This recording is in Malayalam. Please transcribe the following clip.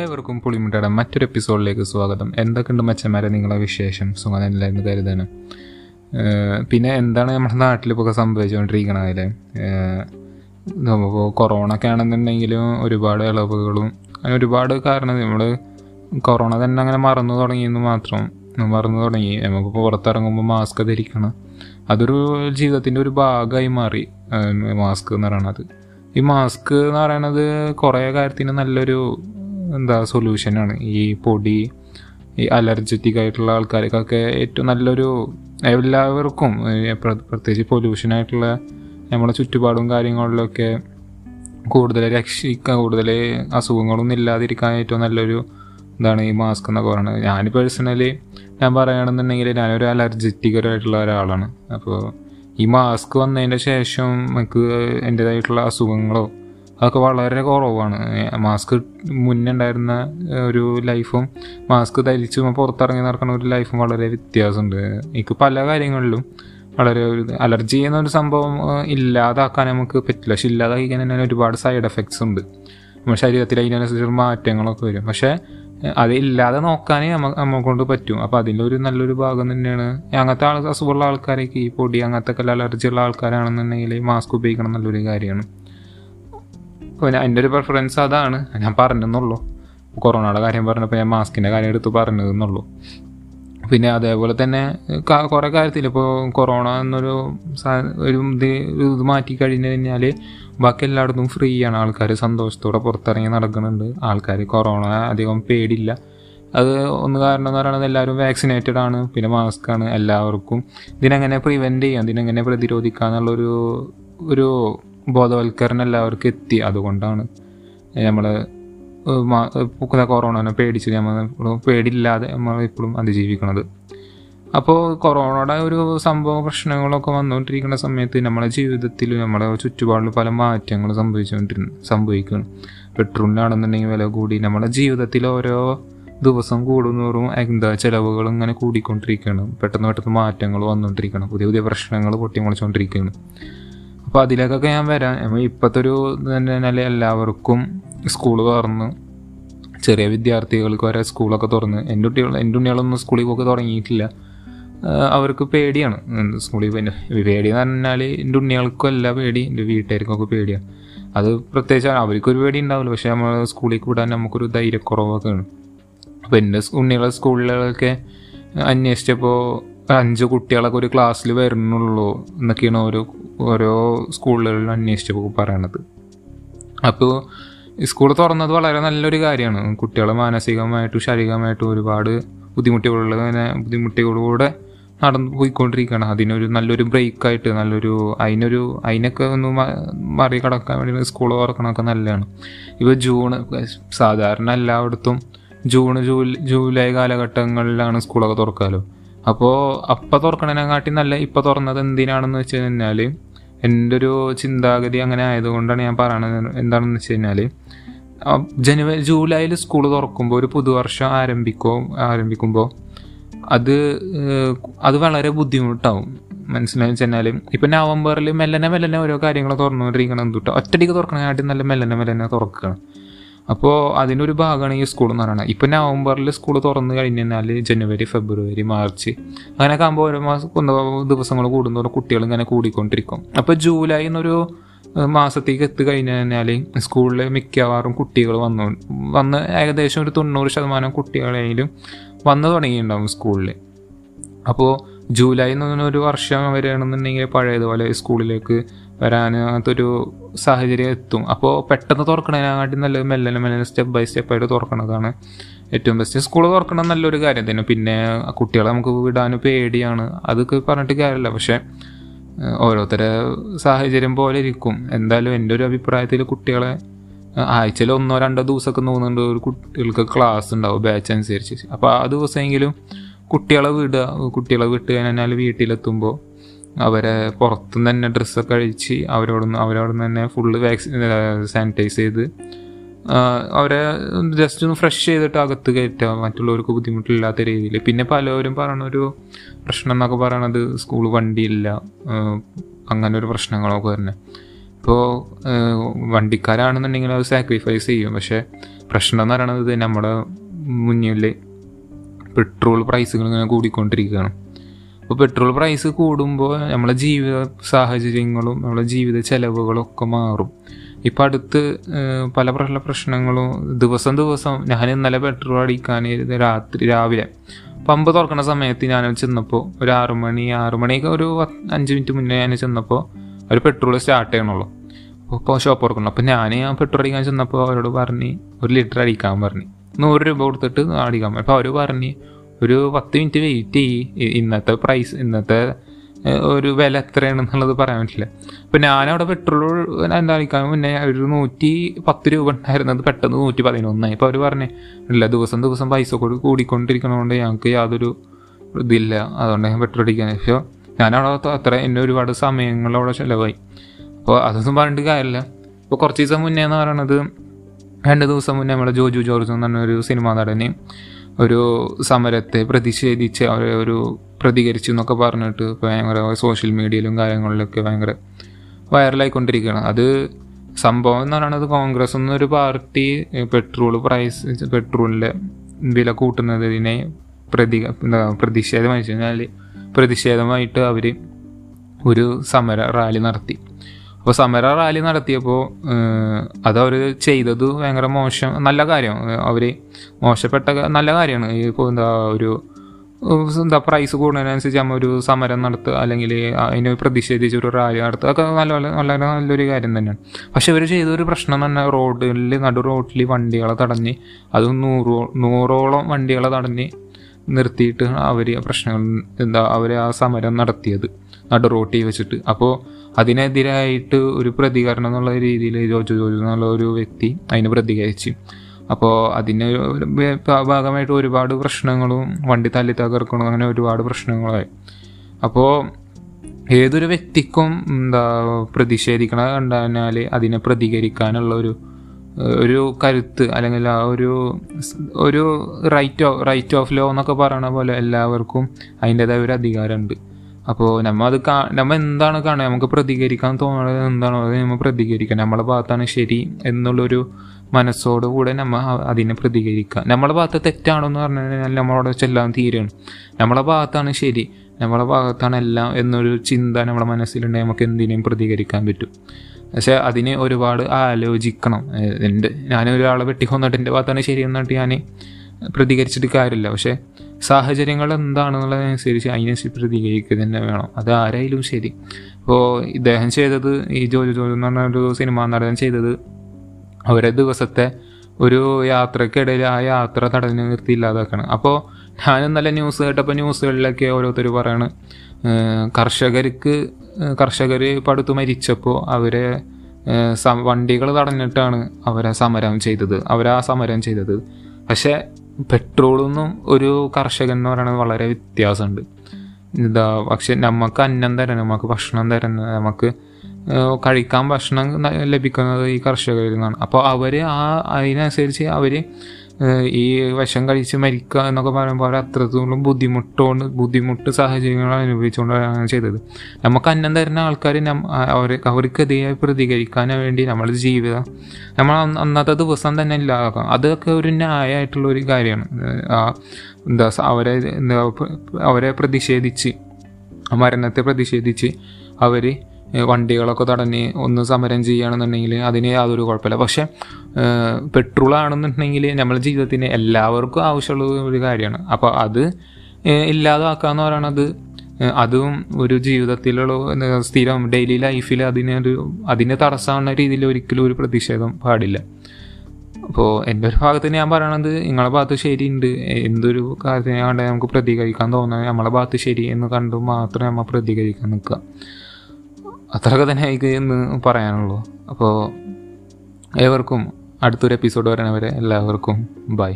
ഏവർക്കും പുളിമുട്ടയുടെ മറ്റൊരു എപ്പിസോഡിലേക്ക് സ്വാഗതം. എന്തൊക്കെയുണ്ട് മച്ചന്മാരെ നിങ്ങളെ വിശേഷം? സുഖം എന്ന് കരുതാണ് പിന്നെ എന്താണ് നമ്മുടെ നാട്ടിലിപ്പോൾ സംഭവിച്ചുകൊണ്ടിരിക്കണതിൽ ഇപ്പോൾ കൊറോണ ഒക്കെ ആണെന്നുണ്ടെങ്കിലും ഒരുപാട് ഇളവുകളും അങ്ങനെ ഒരുപാട് കാരണം നമ്മൾ കൊറോണ തന്നെ അങ്ങനെ മറന്നു തുടങ്ങിയെന്ന് മാത്രം മറന്നു തുടങ്ങി. നമുക്കിപ്പോൾ പുറത്തിറങ്ങുമ്പോൾ മാസ്ക് ധരിക്കണം. അതൊരു ജീവിതത്തിന്റെ ഒരു ഭാഗമായി മാറി. മാസ്ക് എന്ന് പറയണത്. ഈ മാസ്ക് എന്ന് പറയണത് കുറേ കാര്യത്തിന് നല്ലൊരു എന്താ സൊല്യൂഷനാണ് ഈ പൊടി ഈ അലർജറ്റിക് ആയിട്ടുള്ള ആൾക്കാർക്കൊക്കെ ഏറ്റവും നല്ലൊരു എല്ലാവർക്കും പ്രത്യേകിച്ച് പൊല്യൂഷനായിട്ടുള്ള നമ്മുടെ ചുറ്റുപാടും കാര്യങ്ങളിലൊക്കെ കൂടുതൽ രക്ഷിക്കാൻ കൂടുതൽ അസുഖങ്ങളൊന്നും ഇല്ലാതിരിക്കാൻ ഏറ്റവും നല്ലൊരു ഇതാണ് ഈ മാസ്ക് എന്നൊക്കെ പറയുന്നത്. ഞാൻ പേഴ്സണലി ഞാൻ പറയുകയാണെന്നുണ്ടെങ്കിൽ ഞാനൊരു അലർജറ്റിക് ആയിട്ടുള്ള ഒരാളാണ്. അപ്പോൾ ഈ മാസ്ക് വന്നതിന്റെ ശേഷം എനിക്ക് എന്റേതായിട്ടുള്ള അസുഖങ്ങളോ അതൊക്കെ വളരെ കുറവാണ്. മാസ്ക് മുന്നേ ഉണ്ടായിരുന്ന ഒരു ലൈഫും മാസ്ക് ധരിച്ചും പുറത്തിറങ്ങി നടക്കുന്ന ഒരു ലൈഫും വളരെ വ്യത്യാസമുണ്ട്. എനിക്ക് പല കാര്യങ്ങളിലും വളരെ ഒരു അലർജി എന്ന ഒരു സംഭവം ഇല്ലാതാക്കാൻ നമുക്ക് പറ്റില്ല. പക്ഷെ ഇല്ലാതാക്കിക്കാൻ തന്നെ ഒരുപാട് സൈഡ് എഫക്ട്സ് ഉണ്ട്. നമ്മുടെ ശരീരത്തിൽ അതിനനുസരിച്ച് മാറ്റങ്ങളൊക്കെ വരും. പക്ഷേ അത് ഇല്ലാതെ നോക്കാനേ നമ്മ കൊണ്ട് പറ്റും. അപ്പം അതിന്റെ ഒരു നല്ലൊരു ഭാഗം തന്നെയാണ്. അങ്ങനത്തെ ആൾ അസുഖമുള്ള ആൾക്കാരേക്ക് ഈ പൊടി അങ്ങനത്തെ അലർജി ഉള്ള ആൾക്കാരാണെന്നുണ്ടെങ്കിൽ മാസ്ക് ഉപയോഗിക്കണം നല്ലൊരു കാര്യമാണ്. എന്റെ ഒരു പ്രിഫറൻസ് അതാണ്. ഞാൻ പറഞ്ഞെന്നുള്ളൂ. കൊറോണയുടെ കാര്യം പറഞ്ഞപ്പോൾ ഞാൻ മാസ്കിന്റെ കാര്യം എടുത്ത് പറഞ്ഞതെന്നുള്ളൂ. പിന്നെ അതേപോലെ തന്നെ കുറേ കാര്യത്തിൽ ഇപ്പോൾ കൊറോണ എന്നൊരു ഒരു ഇത് ഇത് മാറ്റി കഴിഞ്ഞു കഴിഞ്ഞാൽ ബാക്കി എല്ലായിടത്തും ഫ്രീ ആണ് ആൾക്കാർ സന്തോഷത്തോടെ പുറത്തിറങ്ങി നടക്കുന്നുണ്ട്. ആൾക്കാർ കൊറോണ അധികം പേടില്ല. അത് ഒന്ന് കാരണം എന്ന് പറയുന്നത് എല്ലാവരും വാക്സിനേറ്റഡ് ആണ്. പിന്നെ മാസ്ക് ആണ്. എല്ലാവർക്കും ഇതിനെങ്ങനെ പ്രിവെന്റ് ചെയ്യാം? ഇതിനെങ്ങനെ പ്രതിരോധിക്കാം എന്നുള്ളൊരു ഒരു ബോധവൽക്കരണം എല്ലാവർക്കും എത്തി. അതുകൊണ്ടാണ് നമ്മൾ കൊറോണനെ പേടിച്ച് നമ്മൾ പേടിയില്ലാതെ നമ്മൾ ഇപ്പോഴും അതിജീവിക്കുന്നത് അപ്പോൾ കൊറോണയുടെ ഒരു സംഭവ പ്രശ്നങ്ങളൊക്കെ വന്നുകൊണ്ടിരിക്കുന്ന സമയത്ത് നമ്മുടെ ജീവിതത്തിൽ നമ്മുടെ ചുറ്റുപാടിൽ പല മാറ്റങ്ങൾ സംഭവിച്ചുകൊണ്ടിരുന്നു സംഭവിക്കുന്നു പെട്രോളിനാണെന്നുണ്ടെങ്കിൽ വില കൂടി നമ്മുടെ ജീവിതത്തിൽ ഓരോ ദിവസം കൂടുന്നോറും എന്താ ചിലവുകൾ ഇങ്ങനെ കൂടിക്കൊണ്ടിരിക്കുകയാണ് പെട്ടെന്ന് പെട്ടെന്ന് മാറ്റങ്ങൾ വന്നുകൊണ്ടിരിക്കണം പുതിയ പുതിയ പ്രശ്നങ്ങൾ പൊട്ടിമുളച്ചുകൊണ്ടിരിക്കുകയാണ് അപ്പോൾ അതിലേക്കൊക്കെ ഞാൻ വരാം. ഇപ്പോഴത്തെ ഒരു തന്നെ എല്ലാവർക്കും സ്കൂൾ തുറന്ന് ചെറിയ വിദ്യാർത്ഥികൾക്ക് വരെ സ്കൂളൊക്കെ തുറന്ന് എന്റെ കുട്ടികൾ എന്റെ കുട്ടികളൊന്നും സ്കൂളിൽ പോക്ക് തുടങ്ങിയിട്ടില്ല. അവർക്ക് പേടിയാണ്. സ്കൂളിൽ പിന്നെ പേടി എന്ന് പറഞ്ഞാൽ എന്റെ ഉണ്ണികൾക്കും അല്ല പേടി എന്റെ വീട്ടുകാർക്കൊക്കെ പേടിയാണ്. അത് പ്രത്യേകിച്ച് അവർക്കൊരു പേടി ഉണ്ടാവില്ല. പക്ഷേ നമ്മൾ സ്കൂളിൽ വിടാൻ നമുക്കൊരു ധൈര്യക്കുറവൊക്കെയാണ് അപ്പോൾ എന്റെ ഉണ്ണികളെ സ്കൂളിലൊക്കെ അന്വേഷിച്ചപ്പോൾ അഞ്ച് കുട്ടികളൊക്കെ ഒരു ക്ലാസ്സിൽ വരുന്നുള്ളൂ എന്നൊക്കെയാണ് ഓരോ ഓരോ സ്കൂളുകളിൽ അന്വേഷിച്ചപ്പോൾ പറയണത്. അപ്പോൾ സ്കൂൾ തുറന്നത് വളരെ നല്ലൊരു കാര്യമാണ്. കുട്ടികളെ മാനസികമായിട്ടും ശാരീരികമായിട്ടും ഒരുപാട് ബുദ്ധിമുട്ടുകളിൽ ഇങ്ങനെ ബുദ്ധിമുട്ടുകളിലൂടെ നടന്നു പോയിക്കൊണ്ടിരിക്കുകയാണ്. അതിനൊരു നല്ലൊരു ബ്രേക്കായിട്ട് നല്ലൊരു അതിനൊരു അതിനൊക്കെ ഒന്ന് മറികടക്കാൻ വേണ്ടി സ്കൂൾ തുറക്കണമൊക്കെ നല്ലതാണ്. ഇപ്പോൾ ജൂൺ സാധാരണ എല്ലായിടത്തും ജൂൺ ജൂലൈ ജൂലൈ കാലഘട്ടങ്ങളിലാണ് സ്കൂളൊക്കെ തുറക്കാമല്ലോ അപ്പോൾ അപ്പം തുറക്കണതിനെക്കാട്ടി നല്ല ഇപ്പം തുറന്നത് എന്തിനാണെന്ന് വെച്ച് കഴിഞ്ഞാൽ എന്റെ ഒരു ചിന്താഗതി അങ്ങനെ ആയതുകൊണ്ടാണ് ഞാൻ പറയണത് എന്താണെന്ന് വെച്ച് കഴിഞ്ഞാൽ ജനുവരി ജൂലൈയിൽ സ്കൂൾ തുറക്കുമ്പോൾ ഒരു പുതുവർഷം ആരംഭിക്കോ ആരംഭിക്കുമ്പോൾ അത് അത് വളരെ ബുദ്ധിമുട്ടാവും. മനസ്സിലായി വെച്ചാൽ ഇപ്പം നവംബറിൽ മെല്ലനെ മെല്ലനെ ഓരോ കാര്യങ്ങൾ തുറന്നുകൊണ്ടിരിക്കണം എന്തുട്ടോ? ഒറ്റടിക്ക് തുറക്കണേക്കാട്ടി നല്ല മെല്ലനെ മെല്ലനെ തുറക്കുകയാണ് അപ്പോൾ അതിനൊരു ഭാഗമാണ് ഈ സ്കൂൾ എന്ന് പറയുന്നത് ഇപ്പം നവംബറിൽ സ്കൂൾ തുറന്നു കഴിഞ്ഞു കഴിഞ്ഞാൽ ജനുവരി ഫെബ്രുവരി മാർച്ച് അങ്ങനെയൊക്കെ ആകുമ്പോൾ ഓരോ മാസം ദിവസങ്ങൾ കൂടുന്നതോടെ കുട്ടികൾ ഇങ്ങനെ കൂടിക്കൊണ്ടിരിക്കും. അപ്പോൾ ജൂലൈ എന്നൊരു മാസത്തേക്ക് എത്തി കഴിഞ്ഞു കഴിഞ്ഞാൽ സ്കൂളിൽ മിക്കവാറും കുട്ടികൾ വന്നു. വന്ന് ഏകദേശം ഒരു തൊണ്ണൂറ് ശതമാനം കുട്ടികളെങ്കിലും വന്നു തുടങ്ങിയിട്ടുണ്ടാവും സ്കൂളിൽ അപ്പോൾ ജൂലൈ എന്നൊരു വർഷം വരികയാണെന്നുണ്ടെങ്കിൽ പഴയതുപോലെ സ്കൂളിലേക്ക് വരാൻ അങ്ങനത്തൊരു സാഹചര്യം എത്തും. അപ്പോൾ പെട്ടെന്ന് തുറക്കണതിനെക്കാട്ടി നല്ലത് മെല്ലെ മെല്ലെ സ്റ്റെപ്പ് ബൈ സ്റ്റെപ്പായിട്ട് തുറക്കണതാണ് ഏറ്റവും ബെസ്റ്റ് സ്കൂൾ തുറക്കണം നല്ലൊരു കാര്യം തന്നെ. പിന്നെ കുട്ടികളെ നമുക്ക് വിടാൻ പേടിയാണ്. അതൊക്കെ പറഞ്ഞിട്ട് കാര്യമില്ല. പക്ഷേ ഓരോരുത്തരെ സാഹചര്യം പോലെ ഇരിക്കും. എന്തായാലും എന്റെ ഒരു അഭിപ്രായത്തിൽ കുട്ടികളെ ആഴ്ചയിൽ ഒന്നോ രണ്ടോ ദിവസമൊക്കെ തോന്നുന്നുണ്ട് ഒരു കുട്ടികൾക്ക് ക്ലാസ് ഉണ്ടാവും ബാച്ച് അനുസരിച്ച്. അപ്പോൾ ആ ദിവസമെങ്കിലും കുട്ടികളെ വിടുക. കുട്ടികളെ വിട്ട് കഴിഞ്ഞാൽ വീട്ടിലെത്തുമ്പോൾ അവരെ പുറത്തുനിന്ന് തന്നെ ഡ്രസ്സൊക്കെ അഴിച്ച് അവരോടൊന്ന് അവരോടൊന്ന് തന്നെ ഫുള്ള് വാക്സിൻ സാനിറ്റൈസ് ചെയ്ത് അവരെ ജസ്റ്റ് ഒന്ന് ഫ്രഷ് ചെയ്തിട്ട് അകത്ത് കയറ്റുക. മറ്റുള്ളവർക്ക് ബുദ്ധിമുട്ടില്ലാത്ത രീതിയിൽ. പിന്നെ പലവരും പറയണൊരു പ്രശ്നം എന്നൊക്കെ പറയണത് സ്കൂൾ വണ്ടിയില്ല. അങ്ങനെ ഒരു പ്രശ്നങ്ങളൊക്കെ തന്നെ. ഇപ്പോൾ വണ്ടിക്കാരാണെന്നുണ്ടെങ്കിൽ അത് സാക്രിഫൈസ് ചെയ്യും. പക്ഷേ പ്രശ്നം എന്ന് പറയണത് നമ്മുടെ മുന്നിൽ പെട്രോൾ പ്രൈസുകൾ ഇങ്ങനെ കൂടിക്കൊണ്ടിരിക്കുകയാണ്. അപ്പോൾ പെട്രോൾ പ്രൈസ് കൂടുമ്പോൾ നമ്മളെ ജീവിത സാഹചര്യങ്ങളും നമ്മളെ ജീവിത ചെലവുകളും ഒക്കെ മാറും. ഇപ്പം അടുത്ത് പല പല പ്രശ്നങ്ങളും ദിവസം ദിവസം ഞാൻ ഇന്നലെ പെട്രോൾ അടിക്കാൻ രാത്രി രാവിലെ പമ്പ് തുറക്കുന്ന സമയത്ത് ഞാൻ ചെന്നപ്പോൾ ഒരു ആറു മണി ആറു മണിയൊക്കെ ഒരു അഞ്ച് മിനിറ്റ് മുന്നേ ഞാൻ ചെന്നപ്പോൾ അവർ പെട്രോൾ സ്റ്റാർട്ട് ചെയ്യണുള്ളൂ. അപ്പോൾ ഷോപ്പ് തുറക്കണം. അപ്പോൾ ഞാൻ ആ പെട്രോൾ അടിക്കാൻ ചെന്നപ്പോൾ അവരോട് പറഞ്ഞ് ഒരു ലിറ്റർ അടിക്കാൻ പറഞ്ഞു. നൂറ് രൂപ കൊടുത്തിട്ട് അടിക്കാൻ അപ്പോൾ അവർ പറഞ്ഞ് ഒരു പത്ത് മിനിറ്റ് വെയിറ്റ് ചെയ്യ്. ഇന്നത്തെ പ്രൈസ് ഇന്നത്തെ ഒരു വില എത്രയാണെന്നുള്ളത് പറയാൻ പറ്റില്ല. അപ്പം ഞാനവിടെ പെട്രോൾ എന്താ അടിക്കാൻ മുന്നേ ഒരു നൂറ്റി പത്ത് രൂപ ഉണ്ടായിരുന്നത് പെട്ടെന്ന് നൂറ്റി പതിനൊന്നായി അപ്പോൾ അവർ പറഞ്ഞു ഇല്ല ദിവസം ദിവസം പൈസ കൂടി കൂടിക്കൊണ്ടിരിക്കണതുകൊണ്ട് ഞങ്ങൾക്ക് യാതൊരു ഇതില്ല. അതുകൊണ്ട് ഞാൻ പെട്രോൾ അടിക്കാൻ പക്ഷേ ഞാനവിടെ അത്ര എന്നെ ഒരുപാട് സമയങ്ങളവിടെ ചിലവായി. അപ്പോൾ അതൊന്നും പറഞ്ഞിട്ട് കാര്യമില്ല ഇപ്പോൾ കുറച്ച് ദിവസം മുന്നേ എന്ന് പറയണത് രണ്ട് ദിവസം മുന്നേ നമ്മുടെ ജോജു ജോർജ് എന്ന് പറഞ്ഞ ഒരു സിനിമാ നടനെ ഒരു സമരത്തെ പ്രതിഷേധിച്ച് അവരെ ഒരു പ്രതികരിച്ചു എന്നൊക്കെ പറഞ്ഞിട്ട് ഭയങ്കര സോഷ്യൽ മീഡിയയിലും കാര്യങ്ങളിലൊക്കെ ഭയങ്കര വൈറലായിക്കൊണ്ടിരിക്കുകയാണ്. അത് സംഭവം എന്ന് പറയുന്നത് കോൺഗ്രസ് എന്നൊരു പാർട്ടി പെട്രോൾ പ്രൈസ് പെട്രോളിന്റെ വില കൂട്ടുന്നതിനെ പ്രതി എന്താ വെച്ച് കഴിഞ്ഞാൽ പ്രതിഷേധമായിട്ട് അവർ ഒരു സമര റാലി നടത്തി. അപ്പോൾ സമര റാലി നടത്തിയപ്പോൾ അതവർ ചെയ്തത് ഭയങ്കര മോശം നല്ല കാര്യം. അവർ മോശപ്പെട്ട നല്ല കാര്യമാണ് ഈ എന്താ ഒരു എന്താ പ്രൈസ് കൂടുന്നതിനനുസരിച്ച് നമ്മൾ ഒരു സമരം നടത്തുക അല്ലെങ്കിൽ അതിന് പ്രതിഷേധിച്ച് ഒരു റാലി നടത്തുക അതൊക്കെ നല്ല വളരെ നല്ലൊരു കാര്യം തന്നെയാണ്. പക്ഷെ ഇവർ ചെയ്തൊരു പ്രശ്നം പറഞ്ഞാൽ റോഡിൽ നടു റോഡിൽ വണ്ടികളെ തടഞ്ഞ് അതും നൂറോ നൂറോളം വണ്ടികളെ തടഞ്ഞ് നിർത്തിയിട്ട് അവർ പ്രശ്നങ്ങൾ എന്താ അവർ ആ സമരം നടത്തിയത് നടു റോട്ടി വെച്ചിട്ട്. അപ്പോൾ അതിനെതിരായിട്ട് ഒരു പ്രതികരണം എന്നുള്ള രീതിയിൽ ജോജു ജോജു എന്നുള്ള ഒരു വ്യക്തി അതിന് പ്രതികരിച്ച്. അപ്പോൾ അതിന് ഭാഗമായിട്ട് ഒരുപാട് പ്രശ്നങ്ങളും വണ്ടി തല്ലി തകർക്കണം അങ്ങനെ ഒരുപാട് പ്രശ്നങ്ങളായി. അപ്പോൾ ഏതൊരു വ്യക്തിക്കും എന്താ പ്രതിഷേധിക്കണ കണ്ടാൽ അതിനെ പ്രതികരിക്കാനുള്ള ഒരു ഒരു കരുത്ത് അല്ലെങ്കിൽ ആ ഒരു ഒരു right of right of law എന്നൊക്കെ പറയണ പോലെ എല്ലാവർക്കും അതിന്റെതായ ഒരു അധികാരമുണ്ട്. അപ്പോൾ നമ്മൾ അത് കാ നമ്മൾ എന്താണ് കാണുക? നമുക്ക് പ്രതികരിക്കാൻ തോന്നുന്നത് എന്താണോ അത് നമ്മൾ പ്രതികരിക്കുക. നമ്മളെ ഭാഗത്താണ് ശരി എന്നുള്ളൊരു മനസ്സോടുകൂടെ നമ്മ അ- അതിനെ പ്രതികരിക്കുക. നമ്മളെ ഭാഗത്ത് തെറ്റാണോ എന്ന് പറഞ്ഞു കഴിഞ്ഞാൽ നമ്മളവിടെ ചെല്ലാൻ തീരുകയാണ് നമ്മളെ ഭാഗത്താണ് ശരി നമ്മളെ ഭാഗത്താണ് എല്ലാം എന്നൊരു ചിന്ത നമ്മളെ മനസ്സിലുണ്ടെങ്കിൽ നമുക്ക് എന്തിനേയും പ്രതികരിക്കാൻ പറ്റും. പക്ഷെ അതിന് ഒരുപാട് ആലോചിക്കണം. ഉണ്ട് ഞാൻ ഒരാളെ വെട്ടിക്കൊന്നിട്ട് എന്റെ ഭാഗത്താണ് ശരി എന്നിട്ട് ഞാൻ പ്രതികരിച്ചിട്ട് കാര്യമില്ല. പക്ഷേ സാഹചര്യങ്ങൾ എന്താണെന്നുള്ളതനുസരിച്ച് അതിനനുസരിച്ച് പ്രതികരിക്കുക തന്നെ വേണം. അത് ആരായാലും ശരി. ഇപ്പോൾ ഇദ്ദേഹം ചെയ്തത് ഈ ജോലി ജോലി എന്ന് പറഞ്ഞ ഒരു സിനിമാ നടൻ ചെയ്തത് ഓരോ ദിവസത്തെ ഒരു യാത്രക്കിടയിൽ ആ യാത്ര തടഞ്ഞു നിർത്തി ഇല്ലാതാക്കണം. അപ്പോൾ ഞാൻ ഇന്നലെ ന്യൂസ് കേട്ടപ്പോൾ ന്യൂസുകളിലൊക്കെ ഓരോരുത്തർ പറയാണ് കർഷകർക്ക് കർഷകർ പടുത്തു മരിച്ചപ്പോൾ അവരെ വണ്ടികൾ തടഞ്ഞിട്ടാണ് അവരെ സമരം ചെയ്തത് അവരാ സമരം ചെയ്തത്. പക്ഷേ പെട്രോളൊന്നും ഒരു കർഷകൻ എന്ന് പറയുന്നത് വളരെ വ്യത്യാസമുണ്ട്. എന്താ പക്ഷെ നമുക്ക് അന്നം തരണം നമുക്ക് ഭക്ഷണം തരണം നമുക്ക് കഴിക്കാൻ ഭക്ഷണം ലഭിക്കുന്നത് ഈ കർഷകരിൽ നിന്നാണ്. അപ്പോൾ അവർ ആ അതിനനുസരിച്ച് അവർ ഈ വിഷം കഴിച്ച് മരിക്കുക എന്നൊക്കെ പറയുമ്പോൾ അത്രത്തോളം ബുദ്ധിമുട്ടുകൊണ്ട് ബുദ്ധിമുട്ട് സാഹചര്യങ്ങൾ അനുഭവിച്ചുകൊണ്ടാണ് ചെയ്തത്. നമുക്ക് അന്നം തരുന്ന ആൾക്കാർ അവർ അവർക്കെതിരെ പ്രതികരിക്കാൻ വേണ്ടി നമ്മുടെ ജീവിതം നമ്മൾ അന്ന് അന്നത്തെ ദിവസം തന്നെ ഇല്ലാതാക്കാം. അതൊക്കെ ഒരു ന്യായമായിട്ടുള്ള ഒരു കാര്യമാണ്. എന്താ അവരെ അവരെ പ്രതിഷേധിച്ച് മരണത്തെ പ്രതിഷേധിച്ച് അവർ വണ്ടികളൊക്കെ തടഞ്ഞ് ഒന്ന് സമരം ചെയ്യുകയാണെന്നുണ്ടെങ്കിൽ അതിന് യാതൊരു കുഴപ്പമില്ല. പക്ഷേ പെട്രോൾ ആണെന്നുണ്ടെങ്കിൽ നമ്മുടെ ജീവിതത്തിന് എല്ലാവർക്കും ആവശ്യമുള്ള ഒരു കാര്യമാണ്. അപ്പോൾ അത് ഇല്ലാതാക്കുക എന്ന് പറയണത് അതും ഒരു ജീവിതത്തിലുള്ള സ്ഥിരം ഡെയിലി ലൈഫിൽ അതിനൊരു അതിനെ തടസ്സമാകുന്ന രീതിയിൽ ഒരിക്കലും ഒരു പ്രതിഷേധം പാടില്ല. അപ്പോൾ എന്റെ ഒരു ഭാഗത്ത് ഞാൻ പറയണത് നിങ്ങളെ ഭാഗത്ത് ശരിയുണ്ട്. എന്തൊരു കാര്യത്തിനെ കണ്ട് നമുക്ക് പ്രതികരിക്കാൻ തോന്നുന്നത് നമ്മളെ ഭാഗത്ത് ശരി എന്ന് കണ്ടു മാത്രമേ നമ്മൾ പ്രതികരിക്കാൻ നിൽക്കുക. അത്രയൊക്കെ തന്നെ എനിക്ക് എന്ന് പറയാനുള്ളൂ. അപ്പോൾ ഏവർക്കും അടുത്തൊരു എപ്പിസോഡ് വരണവരെ എല്ലാവർക്കും ബൈ